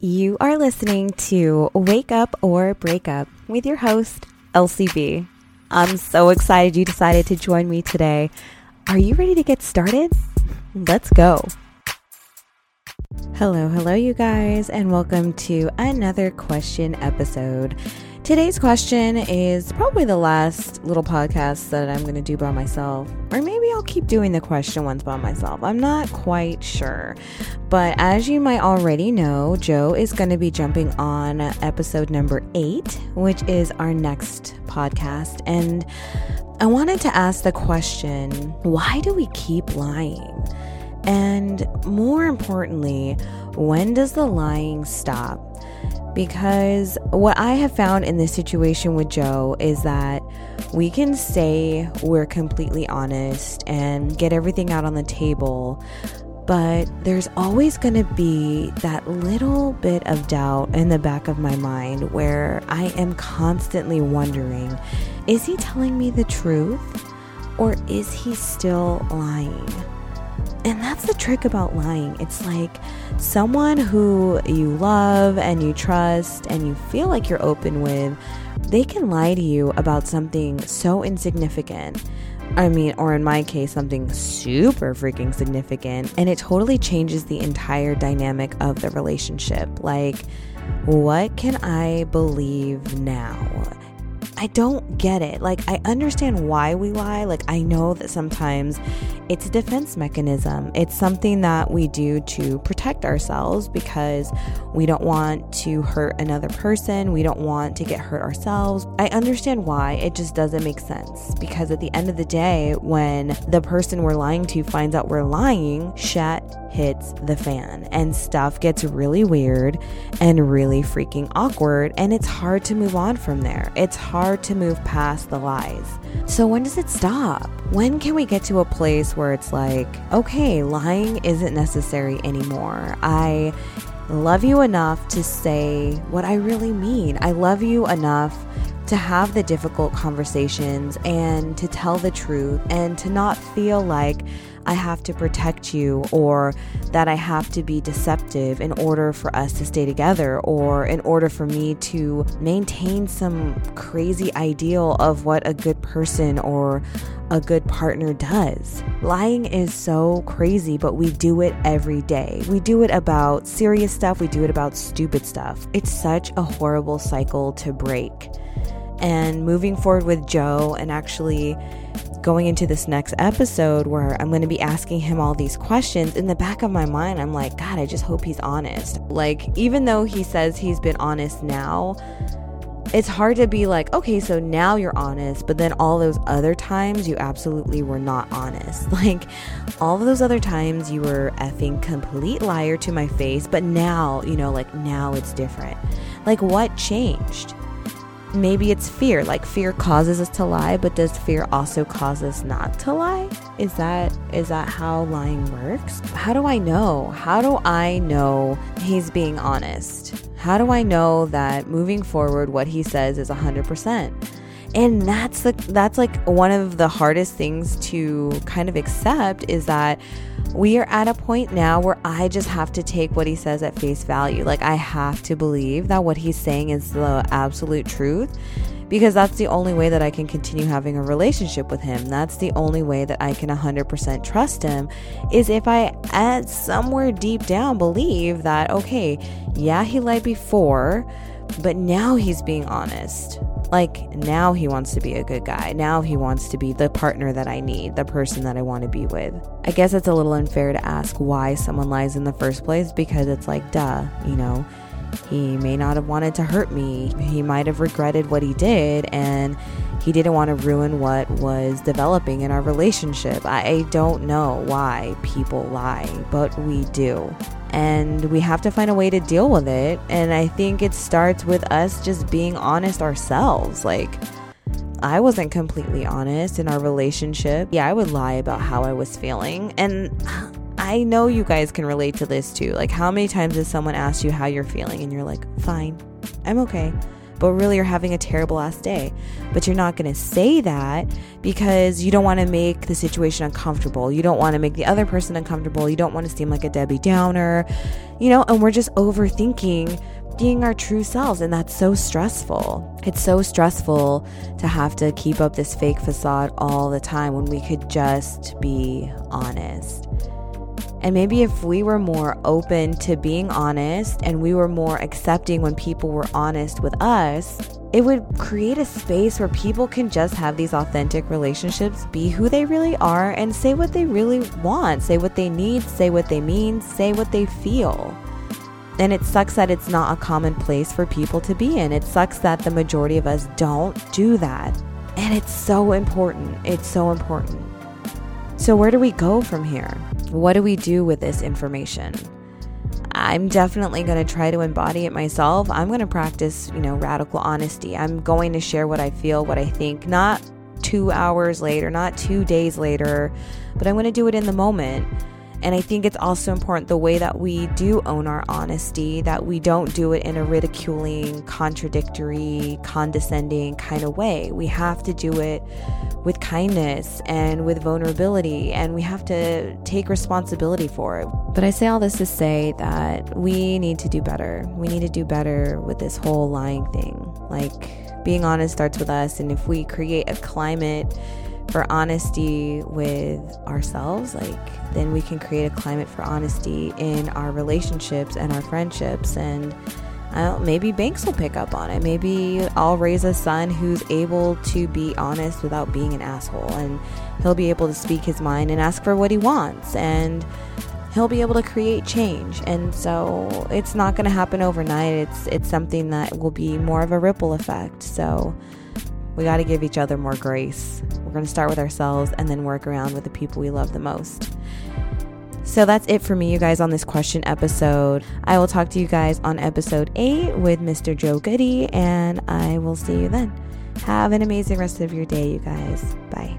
You are listening to Wake Up or Break Up with your host, Elsie B. I'm so excited you decided to join me today. Are you ready to get started? Let's go. Hello, hello, you guys, and welcome to another question episode. Today's question is probably the last little podcast that I'm going to do by myself. Or maybe I'll keep doing the question ones by myself. I'm not quite sure. But as you might already know, Joe is going to be jumping on episode number eight, which is our next podcast. And I wanted to ask the question why do we keep lying? And more importantly, when does the lying stop? Because what I have found in this situation with Joe is that we can say we're completely honest and get everything out on the table, but there's always going to be that little bit of doubt in the back of my mind where I am constantly wondering is he telling me the truth or is he still lying? And that's the trick about lying. It's like someone who you love and you trust and you feel like you're open with, they can lie to you about something so insignificant. I mean, or in my case, something super freaking significant, and it totally changes the entire dynamic of the relationship. Like, what can I believe now? I don't get it. Like, I understand why we lie. Like, I know that sometimes it's a defense mechanism. It's something that we do to protect ourselves because we don't want to hurt another person. We don't want to get hurt ourselves. I understand why. It just doesn't make sense because at the end of the day, when the person we're lying to finds out we're lying, shit hits the fan and stuff gets really weird and really freaking awkward. And it's hard to move on from there. It's hard to move past the lies. So, when does it stop? When can we get to a place where it's like, okay, lying isn't necessary anymore? I love you enough to say what I really mean. I love you enough to have the difficult conversations and to tell the truth and to not feel like I have to protect you or that I have to be deceptive in order for us to stay together or in order for me to maintain some crazy ideal of what a good person or a good partner does. Lying is so crazy, but we do it every day. We do it about serious stuff, we do it about stupid stuff. It's such a horrible cycle to break. And moving forward with Joe and actually going into this next episode where I'm going to be asking him all these questions, in the back of my mind, I'm like, God, I just hope he's honest. Like, even though he says he's been honest now, it's hard to be like, okay, so now you're honest, but then all those other times you absolutely were not honest. Like, all of those other times you were effing complete liar to my face, but now, you know, like now it's different. Like, what changed? Maybe it's fear like fear causes us to lie but does fear also cause us not to lie? Is that is that how lying works? How do i know? How do i know he's being honest? How do i know that moving forward what he says is 100% and that's the that's like one of the hardest things to kind of accept is that we are at a point now where I just have to take what he says at face value. Like, I have to believe that what he's saying is the absolute truth because that's the only way that I can continue having a relationship with him. That's the only way that I can 100% trust him is if I at somewhere deep down believe that okay, yeah, he lied before, but now he's being honest. Like, now he wants to be a good guy. Now he wants to be the partner that I need, the person that I want to be with. I guess it's a little unfair to ask why someone lies in the first place because it's like, duh, you know, he may not have wanted to hurt me. He might have regretted what he did and he didn't want to ruin what was developing in our relationship. I don't know why people lie, but we do and we have to find a way to deal with it. And I think it starts with us just being honest ourselves. Like, I wasn't completely honest in our relationship. Yeah, I would lie about how I was feeling. And I know you guys can relate to this too. Like, how many times has someone asked you how you're feeling and you're like, fine, I'm okay. But really you're having a terrible ass day. But you're not going to say that because you don't want to make the situation uncomfortable. You don't want to make the other person uncomfortable. You don't want to seem like a Debbie Downer, you know, and we're just overthinking being our true selves. And that's so stressful. It's so stressful to have to keep up this fake facade all the time when we could just be honest. And maybe if we were more open to being honest and we were more accepting when people were honest with us, it would create a space where people can just have these authentic relationships, be who they really are, and say what they really want, say what they need, say what they mean, say what they feel. And it sucks that it's not a common place for people to be in. It sucks that the majority of us don't do that. And it's so important. It's so important. So, where do we go from here? What do we do with this information? I'm definitely going to try to embody it myself. I'm going to practice, you know, radical honesty. I'm going to share what I feel, what I think, not two hours later, not two days later, but I'm going to do it in the moment. And I think it's also important the way that we do own our honesty, that we don't do it in a ridiculing, contradictory, condescending kind of way. We have to do it with kindness and with vulnerability, and we have to take responsibility for it. But I say all this to say that we need to do better. We need to do better with this whole lying thing. Like, being honest starts with us, and if we create a climate, for honesty with ourselves, like then we can create a climate for honesty in our relationships and our friendships. And maybe banks will pick up on it. Maybe I'll raise a son who's able to be honest without being an asshole, and he'll be able to speak his mind and ask for what he wants. And he'll be able to create change. And so it's not going to happen overnight. It's it's something that will be more of a ripple effect. So we got to give each other more grace. We're going to start with ourselves and then work around with the people we love the most. So that's it for me, you guys, on this question episode. I will talk to you guys on episode 8 with Mr. Joe Goody, and I will see you then. Have an amazing rest of your day, you guys. Bye.